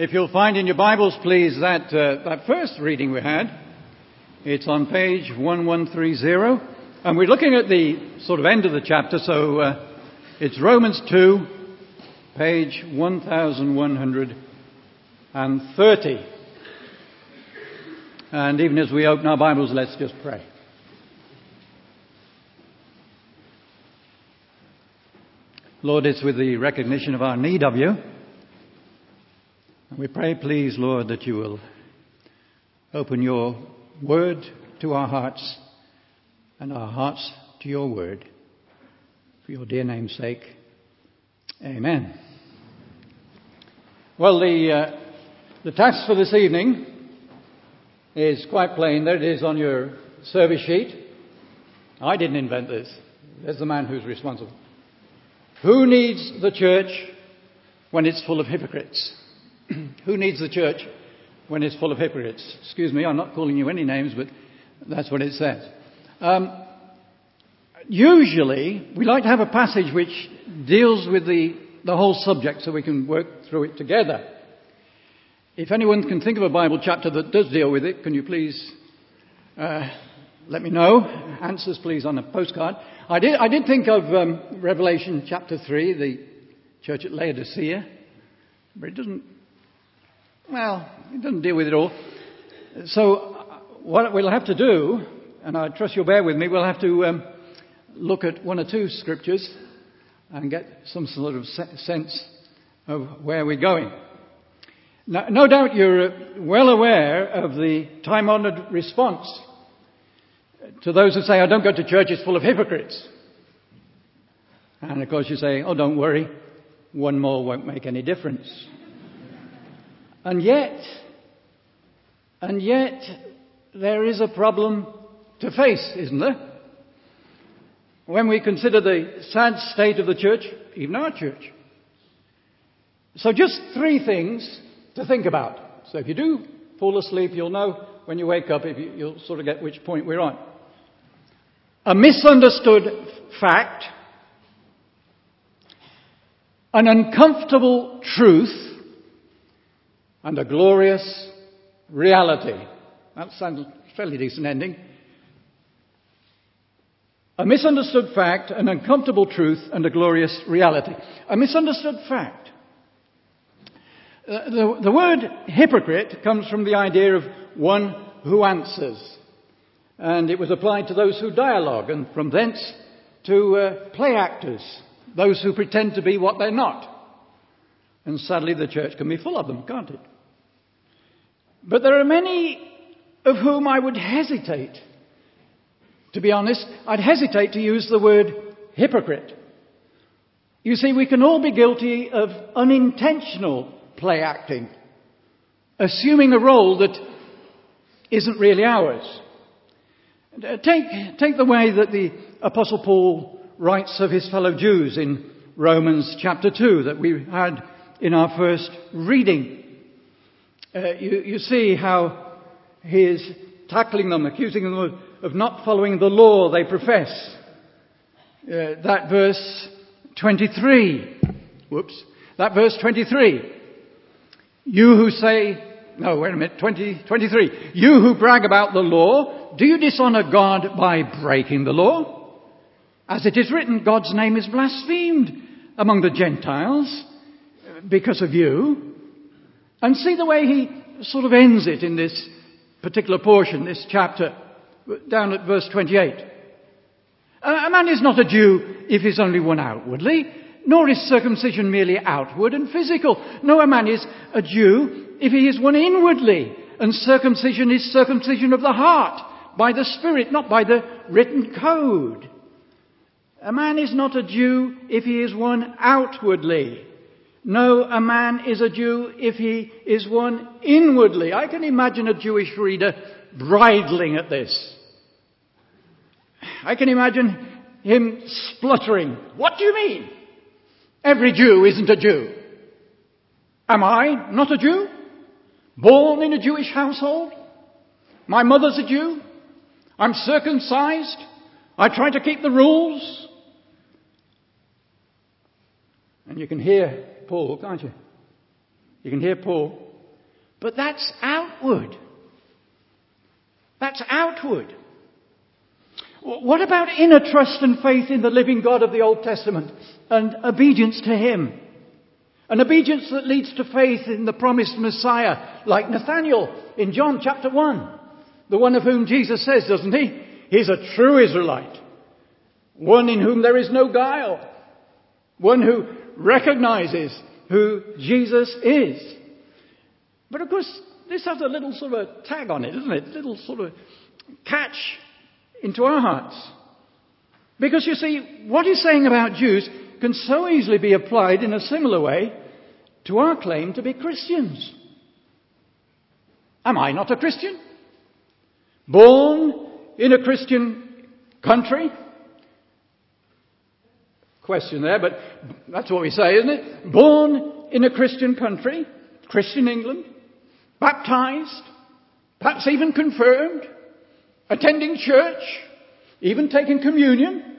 If you'll find in your Bibles, please, that, uh, that first reading we had, it's on page 1130, and we're looking at the sort of end of the chapter, so uh, it's Romans 2, page 1130. And even as we open our Bibles, let's just pray. Lord, it's with the recognition of our need of you. And we pray, please, Lord, that you will open your word to our hearts and our hearts to your word. For your dear name's sake. Amen. Well, the, uh, the task for this evening is quite plain. There it is on your service sheet. I didn't invent this. There's the man who's responsible. Who needs the church when it's full of hypocrites? Who needs the church when it's full of hypocrites? Excuse me, I'm not calling you any names, but that's what it says. Um, usually, we like to have a passage which deals with the, the whole subject so we can work through it together. If anyone can think of a Bible chapter that does deal with it, can you please uh, let me know? Answers, please, on a postcard. I did, I did think of um, Revelation chapter 3, the church at Laodicea, but it doesn't, well, it doesn't deal with it all. So, what we'll have to do, and I trust you'll bear with me, we'll have to um, look at one or two scriptures and get some sort of sense of where we're going. Now, no doubt you're well aware of the time honored response to those who say, I don't go to church, it's full of hypocrites. And of course you say, oh, don't worry, one more won't make any difference. And yet, and yet, there is a problem to face, isn't there? When we consider the sad state of the church, even our church. So just three things to think about. So if you do fall asleep, you'll know when you wake up, if you, will sort of get which point we're on a misunderstood fact, an uncomfortable truth, and a glorious reality. That sounds a fairly decent ending. A misunderstood fact, an uncomfortable truth, and a glorious reality. A misunderstood fact. Uh, the, the word hypocrite comes from the idea of one who answers and it was applied to those who dialogue, and from thence to uh, play actors, those who pretend to be what they're not. And sadly, the church can be full of them, can't it? But there are many of whom I would hesitate. To be honest, I'd hesitate to use the word hypocrite. You see, we can all be guilty of unintentional play acting, assuming a role that isn't really ours. Uh, take, take the way that the Apostle Paul writes of his fellow Jews in Romans chapter 2 that we had in our first reading. Uh, you, you, see how he is tackling them, accusing them of, of not following the law they profess. Uh, that verse 23. Whoops. That verse 23. You who say, no, wait a minute, 20, 23. You who brag about the law, do you dishonor God by breaking the law? As it is written, God's name is blasphemed among the Gentiles because of you. And see the way he sort of ends it in this particular portion, this chapter, down at verse 28. A man is not a Jew if he's only one outwardly, nor is circumcision merely outward and physical. No, a man is a Jew if he is one inwardly, and circumcision is circumcision of the heart by the Spirit, not by the written code. A man is not a Jew if he is one outwardly. No, a man is a Jew if he is one inwardly. I can imagine a Jewish reader bridling at this. I can imagine him spluttering. What do you mean? Every Jew isn't a Jew. Am I not a Jew? Born in a Jewish household? My mother's a Jew? I'm circumcised. I try to keep the rules. And you can hear Paul, can't you? You can hear Paul But that's outward. That's outward. What about inner trust and faith in the living God of the Old Testament and obedience to Him? An obedience that leads to faith in the promised Messiah, like Nathaniel in John chapter 1. The one of whom Jesus says, doesn't he? He's a true Israelite. One in whom there is no guile. One who recognizes who Jesus is. But of course, this has a little sort of a tag on it, doesn't it? A little sort of catch into our hearts. Because you see, what he's saying about Jews can so easily be applied in a similar way to our claim to be Christians. Am I not a Christian? Born in a Christian country? Question there, but that's what we say, isn't it? Born in a Christian country, Christian England, baptized, perhaps even confirmed, attending church, even taking communion.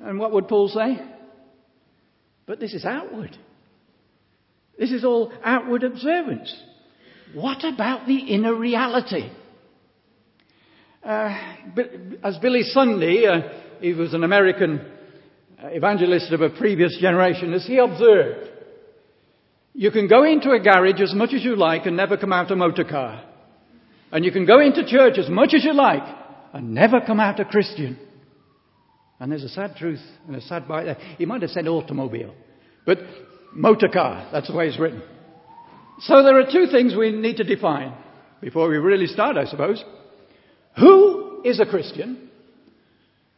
And what would Paul say? But this is outward. This is all outward observance. What about the inner reality? Uh, as Billy Sunday, uh, he was an American Uh, evangelist of a previous generation, as he observed, you can go into a garage as much as you like and never come out a motor car. And you can go into church as much as you like and never come out a Christian. And there's a sad truth and a sad bite there. He might have said automobile, but motor car, that's the way it's written. So there are two things we need to define before we really start, I suppose. Who is a Christian?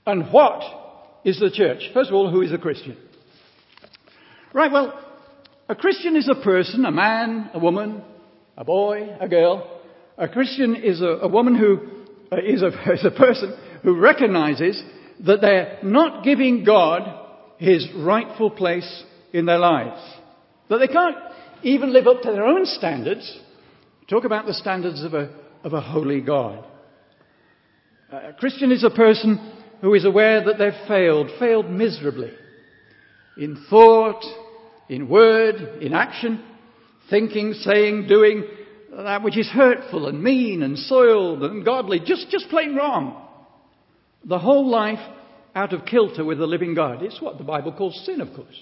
And what is the church? First of all, who is a Christian? Right, well, a Christian is a person, a man, a woman, a boy, a girl, a Christian is a, a woman who uh, is a, is a person who recognizes that they're not giving God his rightful place in their lives. That they can't even live up to their own standards. Talk about the standards of a, of a holy God. A Christian is a person who is aware that they've failed, failed miserably in thought, in word, in action, thinking, saying, doing, that which is hurtful and mean and soiled and ungodly, just, just plain wrong. The whole life out of kilter with the living God. It's what the Bible calls sin, of course.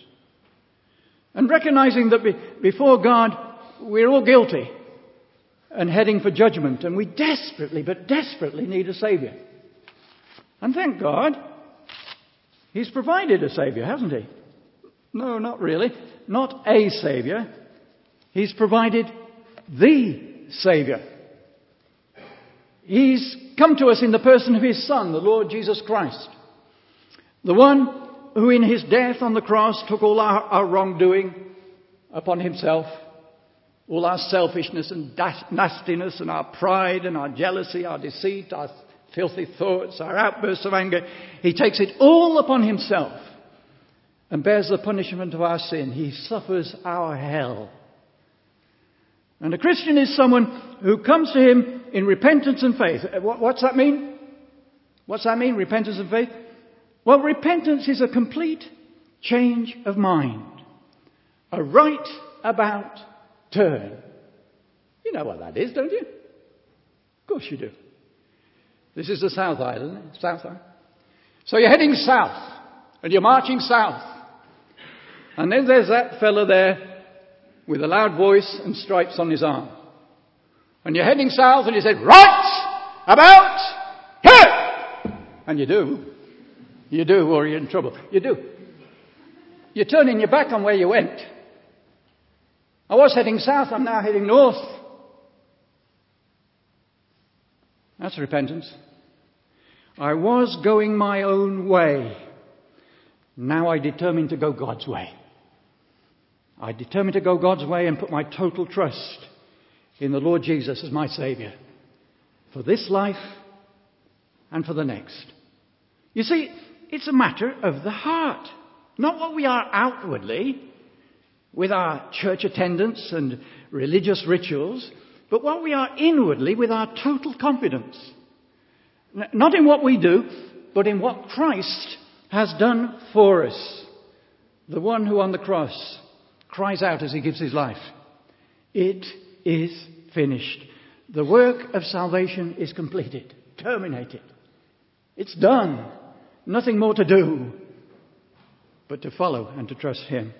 And recognizing that be, before God, we're all guilty and heading for judgment, and we desperately, but desperately need a Savior. And thank God, He's provided a Savior, hasn't He? No, not really. Not a Savior. He's provided the Saviour. He's come to us in the person of His Son, the Lord Jesus Christ. The one who in His death on the cross took all our, our wrongdoing upon Himself, all our selfishness and nastiness and our pride and our jealousy, our deceit, our filthy thoughts, our outbursts of anger. He takes it all upon Himself and bears the punishment of our sin. He suffers our hell and a Christian is someone who comes to him in repentance and faith. Uh, what's that mean? What's that mean, repentance and faith? Well, repentance is a complete change of mind. A right about turn. You know what that is, don't you? Of course you do. This is the South Island, South Island. So you're heading south, and you're marching south. And then there's that fellow there with a loud voice and stripes on his arm. And you're heading south and he said, right about here! And you do. You do or you're in trouble. You do. You're turning your back on where you went. I was heading south, I'm now heading north. That's repentance. I was going my own way. Now I determine to go God's way. I determined to go God's way and put my total trust in the Lord Jesus as my Saviour for this life and for the next. You see, it's a matter of the heart, not what we are outwardly with our church attendance and religious rituals, but what we are inwardly with our total confidence. Not in what we do, but in what Christ has done for us. The one who on the cross cries out as he gives his life, It is finished. The work of salvation is completed, terminated. It's done. Nothing more to do but to follow and to trust Him.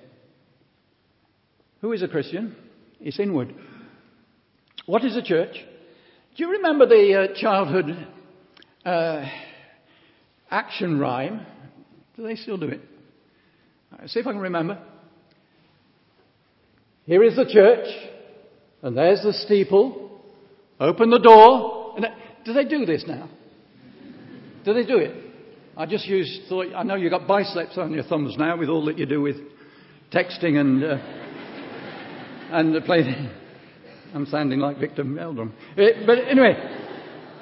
Who is a Christian? It's inward. What is a church? Do you remember the uh, childhood uh, action rhyme? Do they still do it? Right, see if I can remember. Here is the church, and there's the steeple. Open the door. And, do they do this now? Do they do it? I just used, thought, I know you've got biceps on your thumbs now with all that you do with texting and, uh, and the play. I'm sounding like Victor Meldrew. Uh, but anyway,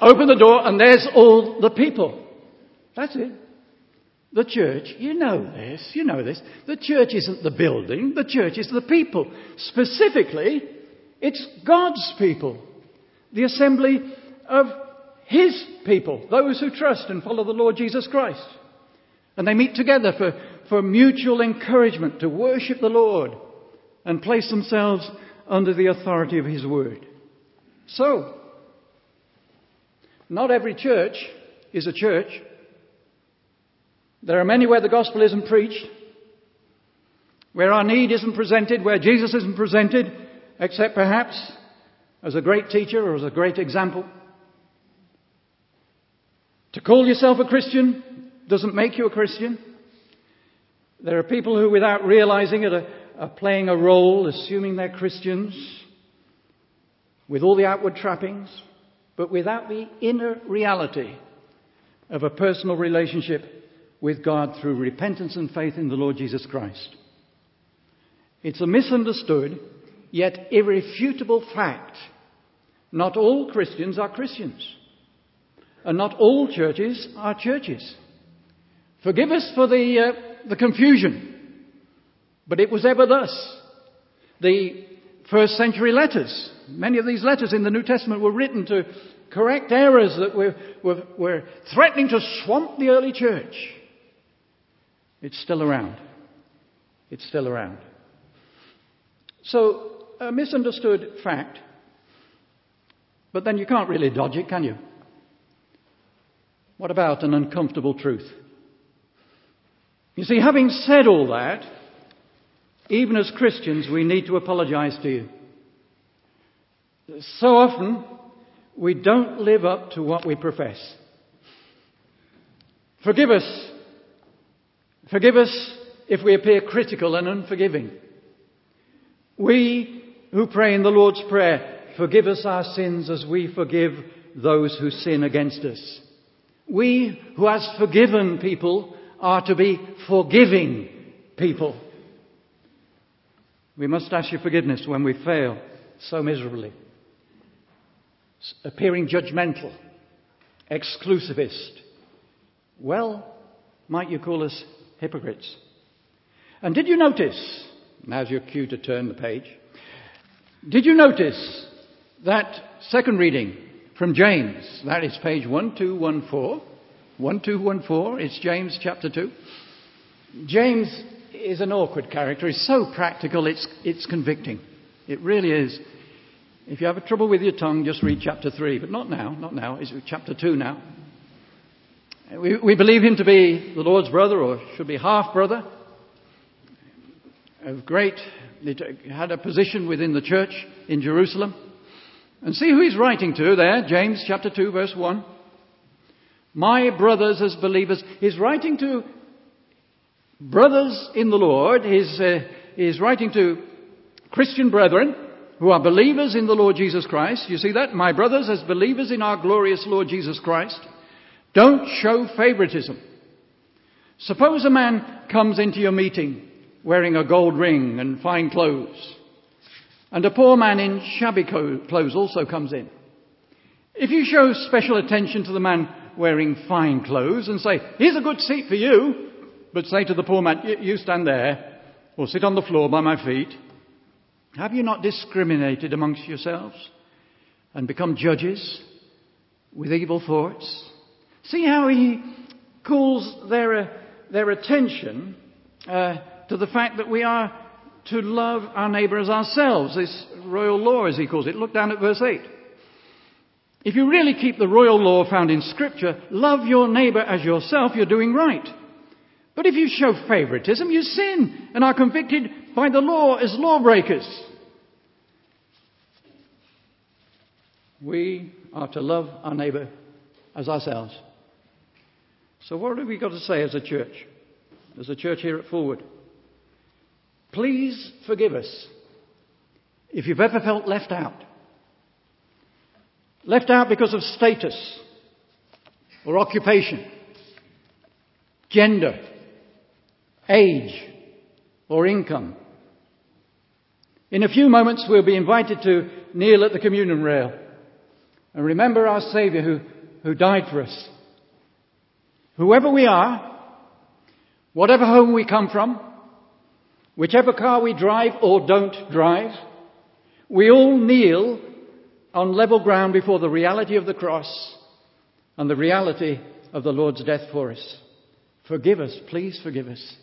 open the door and there's all the people. That's it. The church, you know this, you know this. The church isn't the building, the church is the people. Specifically, it's God's people. The assembly of His people, those who trust and follow the Lord Jesus Christ. And they meet together for, for mutual encouragement to worship the Lord and place themselves under the authority of His Word. So, not every church is a church. There are many where the gospel isn't preached, where our need isn't presented, where Jesus isn't presented, except perhaps as a great teacher or as a great example. To call yourself a Christian doesn't make you a Christian. There are people who, without realizing it, are, are playing a role, assuming they're Christians, with all the outward trappings, but without the inner reality of a personal relationship with God through repentance and faith in the Lord Jesus Christ. It's a misunderstood yet irrefutable fact. Not all Christians are Christians. And not all churches are churches. Forgive us for the, uh, the confusion, but it was ever thus. The first century letters, many of these letters in the New Testament were written to correct errors that were, were, were threatening to swamp the early church. It's still around. It's still around. So, a misunderstood fact, but then you can't really dodge it, can you? What about an uncomfortable truth? You see, having said all that, even as Christians, we need to apologize to you. So often, we don't live up to what we profess. Forgive us Forgive us if we appear critical and unforgiving. We who pray in the Lord's Prayer, forgive us our sins as we forgive those who sin against us. We who, as forgiven people, are to be forgiving people. We must ask your forgiveness when we fail so miserably. Appearing judgmental, exclusivist. Well, might you call us hypocrites. And did you notice, now's your cue to turn the page, did you notice that second reading from James? That is page 1214. 1214, it's James chapter 2. James is an awkward character. He's so practical, it's, it's convicting. It really is. If you have a trouble with your tongue, just read chapter 3. But not now, not now. It's chapter 2 now. We, we believe him to be the Lord's brother, or should be half brother, of great, had a position within the church in Jerusalem. And see who he's writing to there, James chapter 2, verse 1. My brothers as believers. He's writing to brothers in the Lord. Uh, he's writing to Christian brethren who are believers in the Lord Jesus Christ. You see that? My brothers as believers in our glorious Lord Jesus Christ. Don't show favoritism. Suppose a man comes into your meeting wearing a gold ring and fine clothes, and a poor man in shabby clothes also comes in. If you show special attention to the man wearing fine clothes and say, here's a good seat for you, but say to the poor man, you stand there, or sit on the floor by my feet, have you not discriminated amongst yourselves and become judges with evil thoughts? See how he calls their, their attention uh, to the fact that we are to love our neighbour as ourselves. This royal law, as he calls it. Look down at verse 8. If you really keep the royal law found in Scripture, love your neighbour as yourself, you're doing right. But if you show favoritism, you sin and are convicted by the law as lawbreakers. We are to love our neighbour as ourselves. So, what have we got to say as a church? As a church here at Forward? Please forgive us if you've ever felt left out. Left out because of status or occupation, gender, age, or income. In a few moments, we'll be invited to kneel at the communion rail and remember our Saviour who, who died for us. Whoever we are, whatever home we come from, whichever car we drive or don't drive, we all kneel on level ground before the reality of the cross and the reality of the Lord's death for us. Forgive us, please forgive us,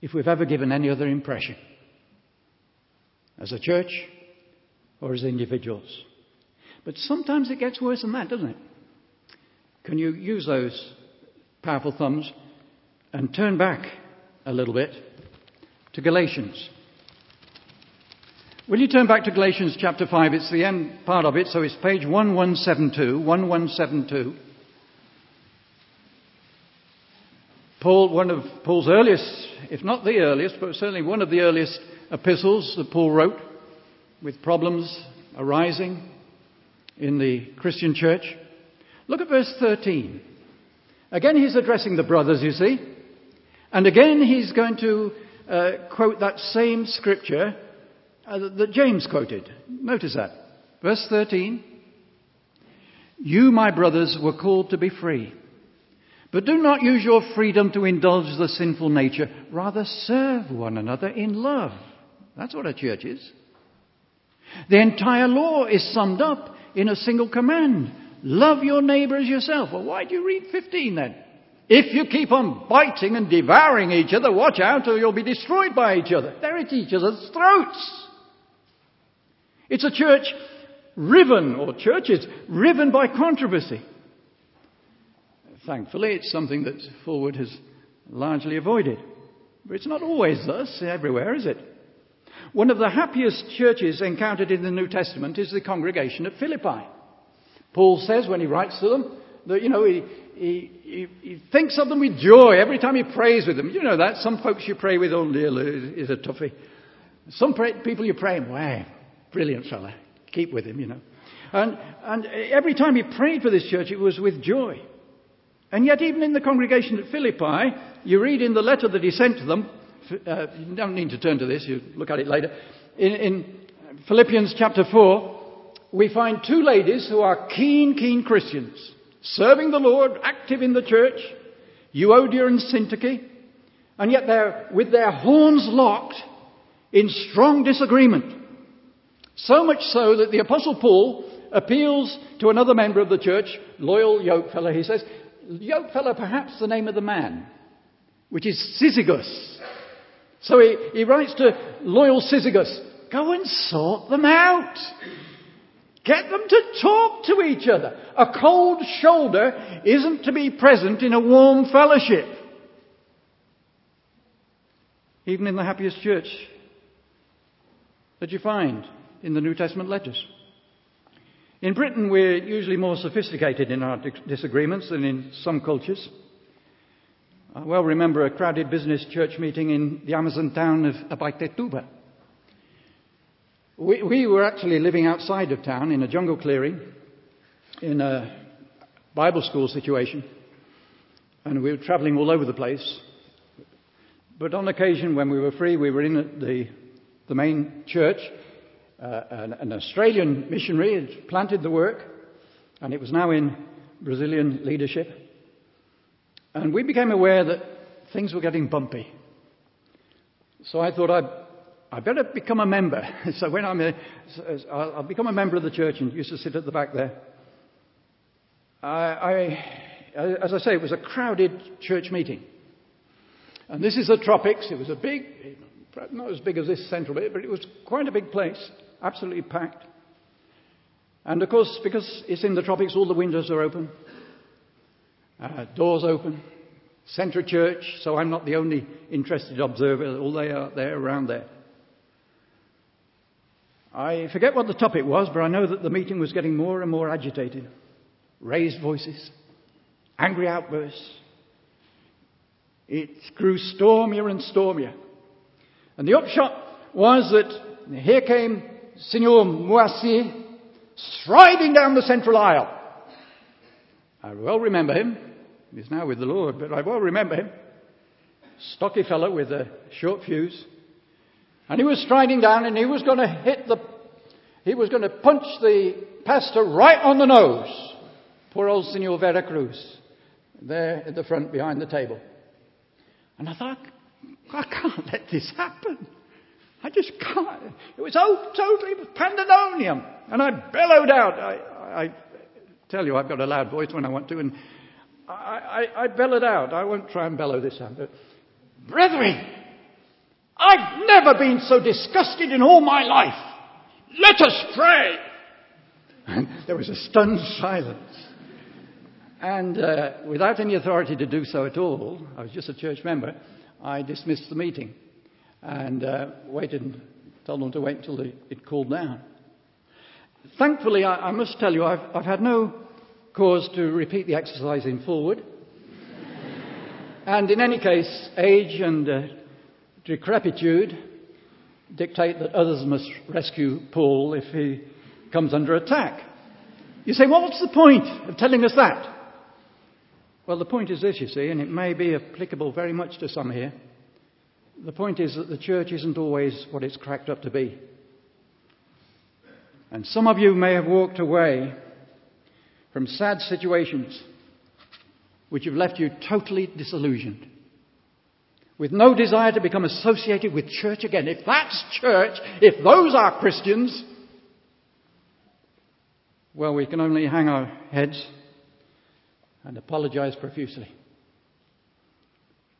if we've ever given any other impression as a church or as individuals. But sometimes it gets worse than that, doesn't it? Can you use those powerful thumbs and turn back a little bit to Galatians? Will you turn back to Galatians chapter 5? It's the end part of it, so it's page 1172. 1172. Paul, one of Paul's earliest, if not the earliest, but certainly one of the earliest epistles that Paul wrote with problems arising in the Christian church. Look at verse 13. Again, he's addressing the brothers, you see. And again, he's going to uh, quote that same scripture uh, that James quoted. Notice that. Verse 13. You, my brothers, were called to be free. But do not use your freedom to indulge the sinful nature. Rather, serve one another in love. That's what a church is. The entire law is summed up in a single command love your neighbour as yourself. Well, why do you read 15 then? If you keep on biting and devouring each other, watch out or you'll be destroyed by each other. They're at each other's throats. It's a church riven, or churches riven by controversy. Thankfully, it's something that Forward has largely avoided. But it's not always thus everywhere, is it? One of the happiest churches encountered in the New Testament is the congregation at Philippi. Paul says when he writes to them that, you know, he, he, he, he thinks of them with joy every time he prays with them. You know that. Some folks you pray with, oh dear, is a toughie. Some pray, people you pray, wow, brilliant fella. Keep with him, you know. And, and every time he prayed for this church, it was with joy. And yet, even in the congregation at Philippi, you read in the letter that he sent to them, uh, you don't need to turn to this, you look at it later. In, in Philippians chapter 4, we find two ladies who are keen, keen Christians, serving the Lord, active in the church, Euodia and Syntyche, and yet they're with their horns locked in strong disagreement. So much so that the Apostle Paul appeals to another member of the church, loyal yokefellow, he says, Yokefellow, perhaps the name of the man, which is Syzygus. So he, he writes to loyal Syzygus, go and sort them out. Get them to talk to each other. A cold shoulder isn't to be present in a warm fellowship. Even in the happiest church that you find in the New Testament letters. In Britain, we're usually more sophisticated in our disagreements than in some cultures. I well remember a crowded business church meeting in the Amazon town of Abaitetuba. We, we were actually living outside of town in a jungle clearing in a Bible school situation, and we were traveling all over the place. But on occasion, when we were free, we were in the, the main church. Uh, an, an Australian missionary had planted the work, and it was now in Brazilian leadership. And we became aware that things were getting bumpy. So I thought I'd, I'd better become a member. so when I'm a, I'll become a member of the church and used to sit at the back there. I, I, as I say, it was a crowded church meeting. And this is the tropics. It was a big, not as big as this central bit, but it was quite a big place, absolutely packed. And of course, because it's in the tropics, all the windows are open, uh, doors open, centre church, so I'm not the only interested observer, all they are there around there. I forget what the topic was, but I know that the meeting was getting more and more agitated. Raised voices, angry outbursts. It grew stormier and stormier. And the upshot was that here came Signor Moissy striding down the central aisle. I well remember him. He's now with the Lord, but I well remember him. Stocky fellow with a short fuse. And he was striding down and he was going to hit the, he was going to punch the pastor right on the nose. Poor old Senor Veracruz. There at the front behind the table. And I thought, I can't let this happen. I just can't. It was all totally pandemonium. And I bellowed out. I, I, tell you, I've got a loud voice when I want to, and I, I, I bellowed out. I won't try and bellow this time, but brethren, I've never been so disgusted in all my life. Let us pray. And there was a stunned silence. And uh, without any authority to do so at all, I was just a church member, I dismissed the meeting and uh, waited, told them to wait until it, it cooled down. Thankfully, I, I must tell you, I've, I've, had no cause to repeat the exercise in forward. and in any case, age and uh, decrepitude dictate that others must rescue Paul if he comes under attack. You say, well, what's the point of telling us that? Well, the point is this, you see, and it may be applicable very much to some here. The point is that the church isn't always what it's cracked up to be. And some of you may have walked away from sad situations which have left you totally disillusioned, with no desire to become associated with church again. If that's church, if those are Christians, well, we can only hang our heads and apologize profusely.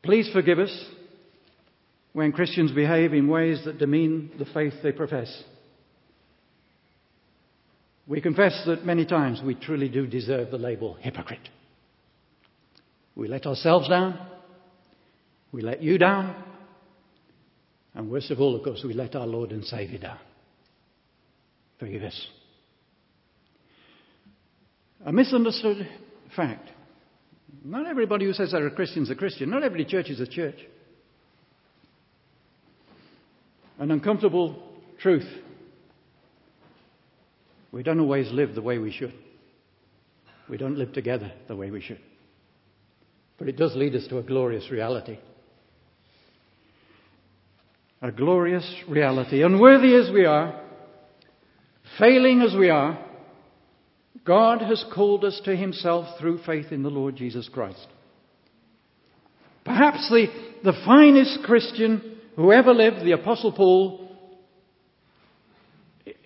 Please forgive us when Christians behave in ways that demean the faith they profess. We confess that many times we truly do deserve the label hypocrite. We let ourselves down, we let you down, and worst of all, of course, we let our Lord and Saviour down. Forgive us. A misunderstood fact. Not everybody who says they're a Christian is a Christian. Not every church is a church. An uncomfortable truth. We don't always live the way we should. We don't live together the way we should. But it does lead us to a glorious reality. A glorious reality. Unworthy as we are, failing as we are, God has called us to Himself through faith in the Lord Jesus Christ. Perhaps the, the finest Christian who ever lived, the Apostle Paul,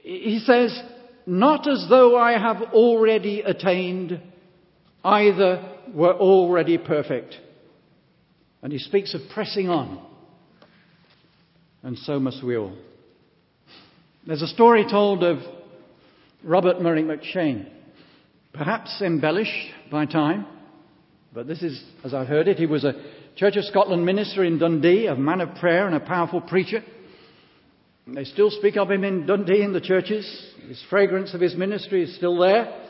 he says, Not as though I have already attained, either were already perfect. And he speaks of pressing on. And so must we all. There's a story told of Robert Murray M'Cheyne, perhaps embellished by time, but this is, as I've heard it, he was a Church of Scotland minister in Dundee, a man of prayer and a powerful preacher. They still speak of him in Dundee in the churches. His fragrance of his ministry is still there.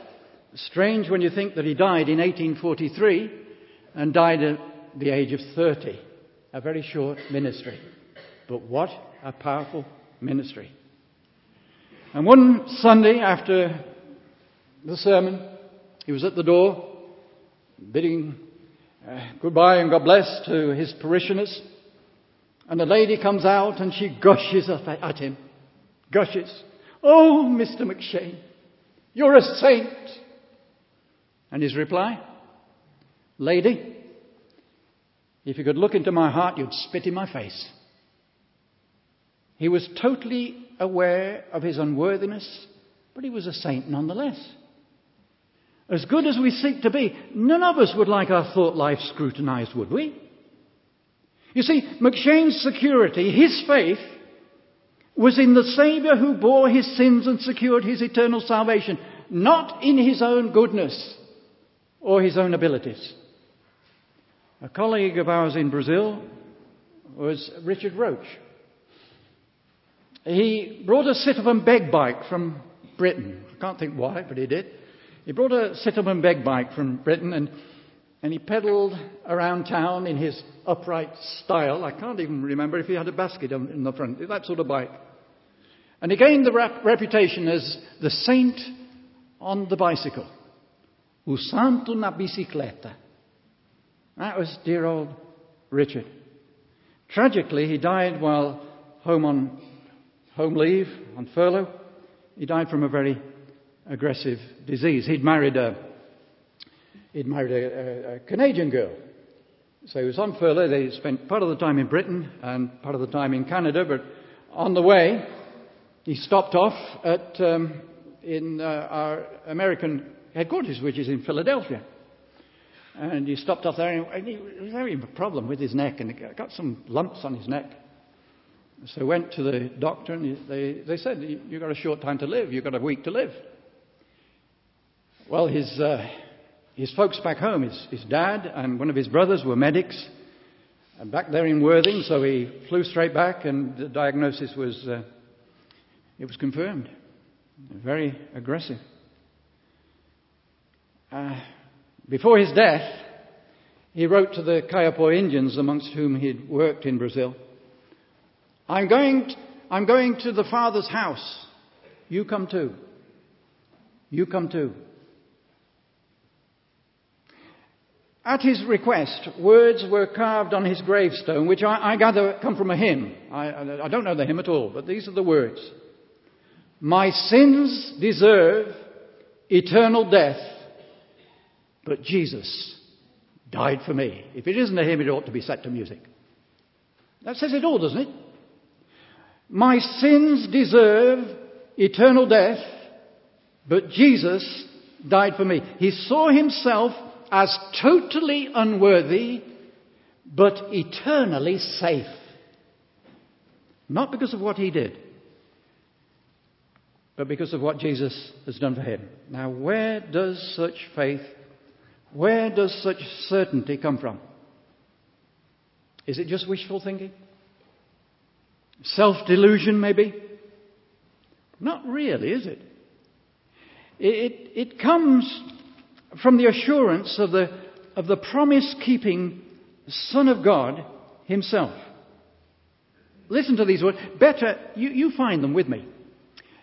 Strange when you think that he died in 1843 and died at the age of 30. A very short ministry. But what a powerful ministry. And one Sunday after the sermon, he was at the door bidding uh, goodbye and God bless to his parishioners. And a lady comes out and she gushes at him. Gushes. Oh, Mr. M'Cheyne, you're a saint. And his reply, Lady, if you could look into my heart, you'd spit in my face. He was totally aware of his unworthiness, but he was a saint nonetheless. As good as we seek to be, none of us would like our thought life scrutinized, would we? You see, M'Cheyne's security, his faith, was in the Saviour who bore his sins and secured his eternal salvation, not in his own goodness or his own abilities. A colleague of ours in Brazil was Richard Roach. He brought a sit beg bike from Britain. I can't think why, but he did. He brought a sit and beg bike from Britain and, and he pedalled around town in his upright style. I can't even remember if he had a basket in the front, that sort of bike. And he gained the rap- reputation as the saint on the bicycle. O santo na bicicleta. That was dear old Richard. Tragically, he died while home on home leave, on furlough. He died from a very aggressive disease. He'd married a, he'd married a, a, a Canadian girl. So he was on furlough. They spent part of the time in Britain and part of the time in Canada, but on the way, he stopped off at um, in uh, our American headquarters, which is in Philadelphia. And he stopped off there, and he was having a problem with his neck, and he got some lumps on his neck. So went to the doctor, and they, they said, You've got a short time to live, you've got a week to live. Well, his, uh, his folks back home, his, his dad and one of his brothers were medics and back there in Worthing, so he flew straight back, and the diagnosis was, uh, it was confirmed. Very aggressive. Uh, before his death, he wrote to the Kayapo Indians amongst whom he'd worked in Brazil. I'm going, t- I'm going to the Father's house. You come too. You come too. At his request, words were carved on his gravestone, which I, I gather come from a hymn. I, I don't know the hymn at all, but these are the words. My sins deserve eternal death, but Jesus died for me. If it isn't a hymn, it ought to be set to music. That says it all, doesn't it? My sins deserve eternal death, but Jesus died for me. He saw himself as totally unworthy, but eternally safe. Not because of what he did, but because of what Jesus has done for him. Now, where does such faith, where does such certainty come from? Is it just wishful thinking? Self delusion, maybe? Not really, is it? It, it comes from the assurance of the, of the promise keeping Son of God Himself. Listen to these words. Better, you, you find them with me.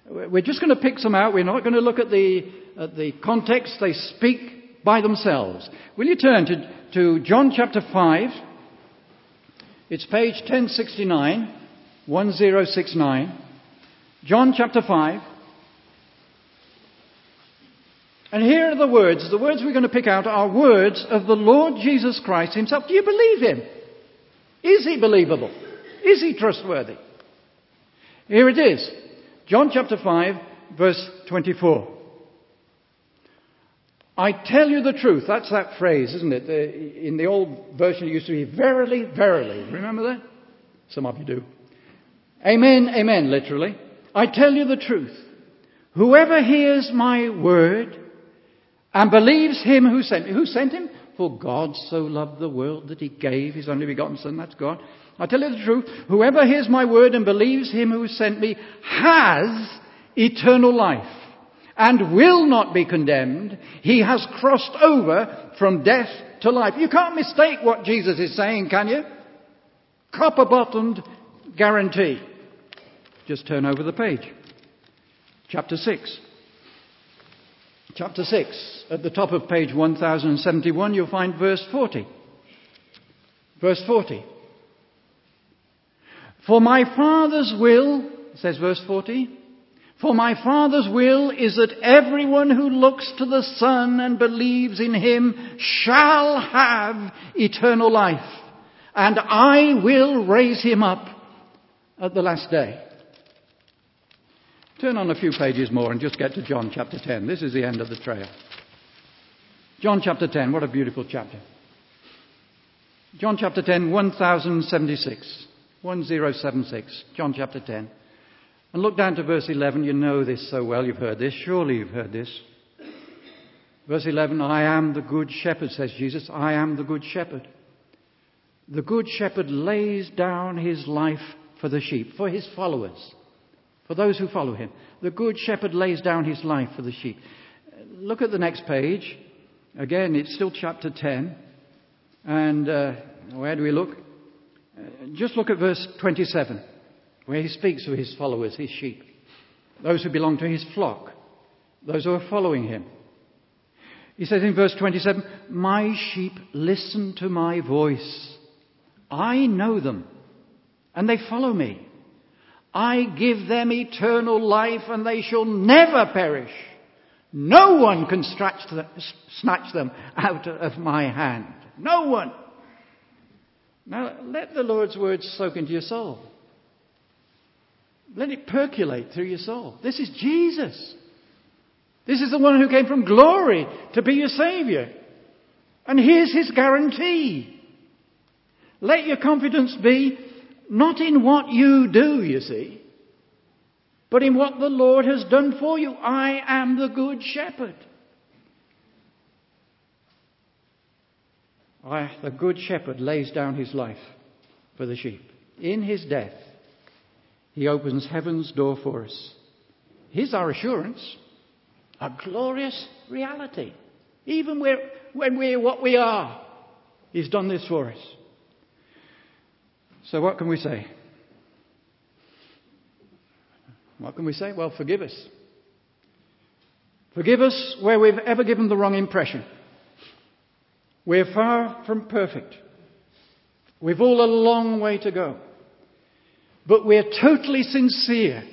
We're just going to pick some out. We're not going to look at the, at the context. They speak by themselves. Will you turn to, to John chapter 5? It's page 1069. 1069, John chapter 5. And here are the words. The words we're going to pick out are words of the Lord Jesus Christ himself. Do you believe him? Is he believable? Is he trustworthy? Here it is. John chapter 5, verse 24. I tell you the truth. That's that phrase, isn't it? In the old version, it used to be verily, verily. Remember that? Some of you do. Amen, amen, literally. I tell you the truth. Whoever hears my word and believes him who sent me, who sent him? For God so loved the world that he gave his only begotten Son, that's God. I tell you the truth. Whoever hears my word and believes him who sent me has eternal life and will not be condemned. He has crossed over from death to life. You can't mistake what Jesus is saying, can you? Copper bottomed guarantee. Just turn over the page. Chapter 6. Chapter 6. At the top of page 1071, you'll find verse 40. Verse 40. For my Father's will, says verse 40, for my Father's will is that everyone who looks to the Son and believes in him shall have eternal life, and I will raise him up at the last day. Turn on a few pages more and just get to John chapter 10. This is the end of the trail. John chapter 10, what a beautiful chapter. John chapter 10, 1076. 1076. John chapter 10. And look down to verse 11. You know this so well. You've heard this. Surely you've heard this. Verse 11 I am the good shepherd, says Jesus. I am the good shepherd. The good shepherd lays down his life for the sheep, for his followers, for those who follow him. The good shepherd lays down his life for the sheep. Look at the next page. Again, it's still chapter 10. And uh, where do we look? Uh, just look at verse 27, where he speaks to his followers, his sheep, those who belong to his flock, those who are following him. He says in verse 27, My sheep listen to my voice. I know them, and they follow me. I give them eternal life, and they shall never perish. No one can snatch them out of my hand. No one. Now, let the Lord's words soak into your soul. Let it percolate through your soul. This is Jesus. This is the one who came from glory to be your Savior. And here's his guarantee. Let your confidence be not in what you do, you see, but in what the Lord has done for you. I am the good shepherd. I, the good shepherd lays down his life for the sheep. In his death, he opens heaven's door for us. Here's our assurance a glorious reality. Even when we're what we are, he's done this for us. So, what can we say? What can we say? Well, forgive us. Forgive us where we've ever given the wrong impression. We're far from perfect. We've all a long way to go. But we're totally sincere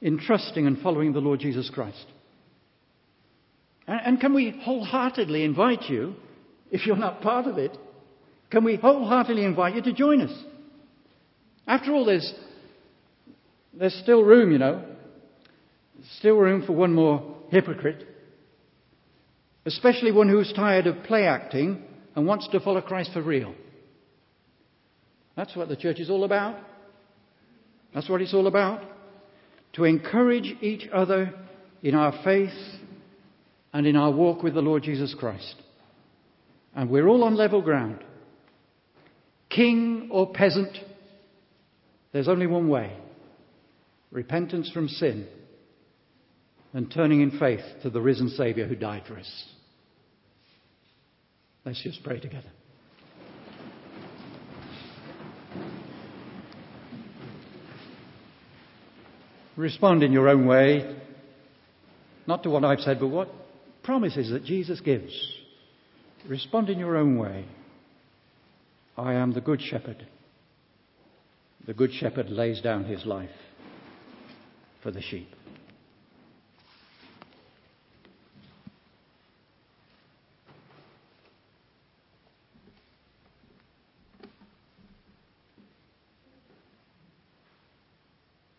in trusting and following the Lord Jesus Christ. And, can we wholeheartedly invite you, if you're not part of it, can we wholeheartedly invite you to join us? After all, there's, there's still room, you know. Still room for one more hypocrite especially one who's tired of play acting and wants to follow Christ for real. That's what the church is all about. That's what it's all about. To encourage each other in our faith and in our walk with the Lord Jesus Christ. And we're all on level ground. King or peasant, there's only one way repentance from sin and turning in faith to the risen Saviour who died for us. Let's just pray together. Respond in your own way, not to what I've said, but what promises that Jesus gives. Respond in your own way. I am the Good Shepherd. The Good Shepherd lays down his life for the sheep.